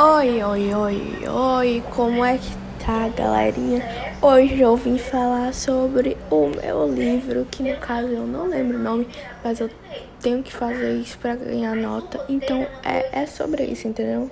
Oi, oi, oi, oi, como é que tá, galerinha? Hoje eu vim falar sobre o meu livro, que no caso eu não lembro o nome, mas eu tenho que fazer isso para ganhar nota. Então é, é sobre isso, entendeu?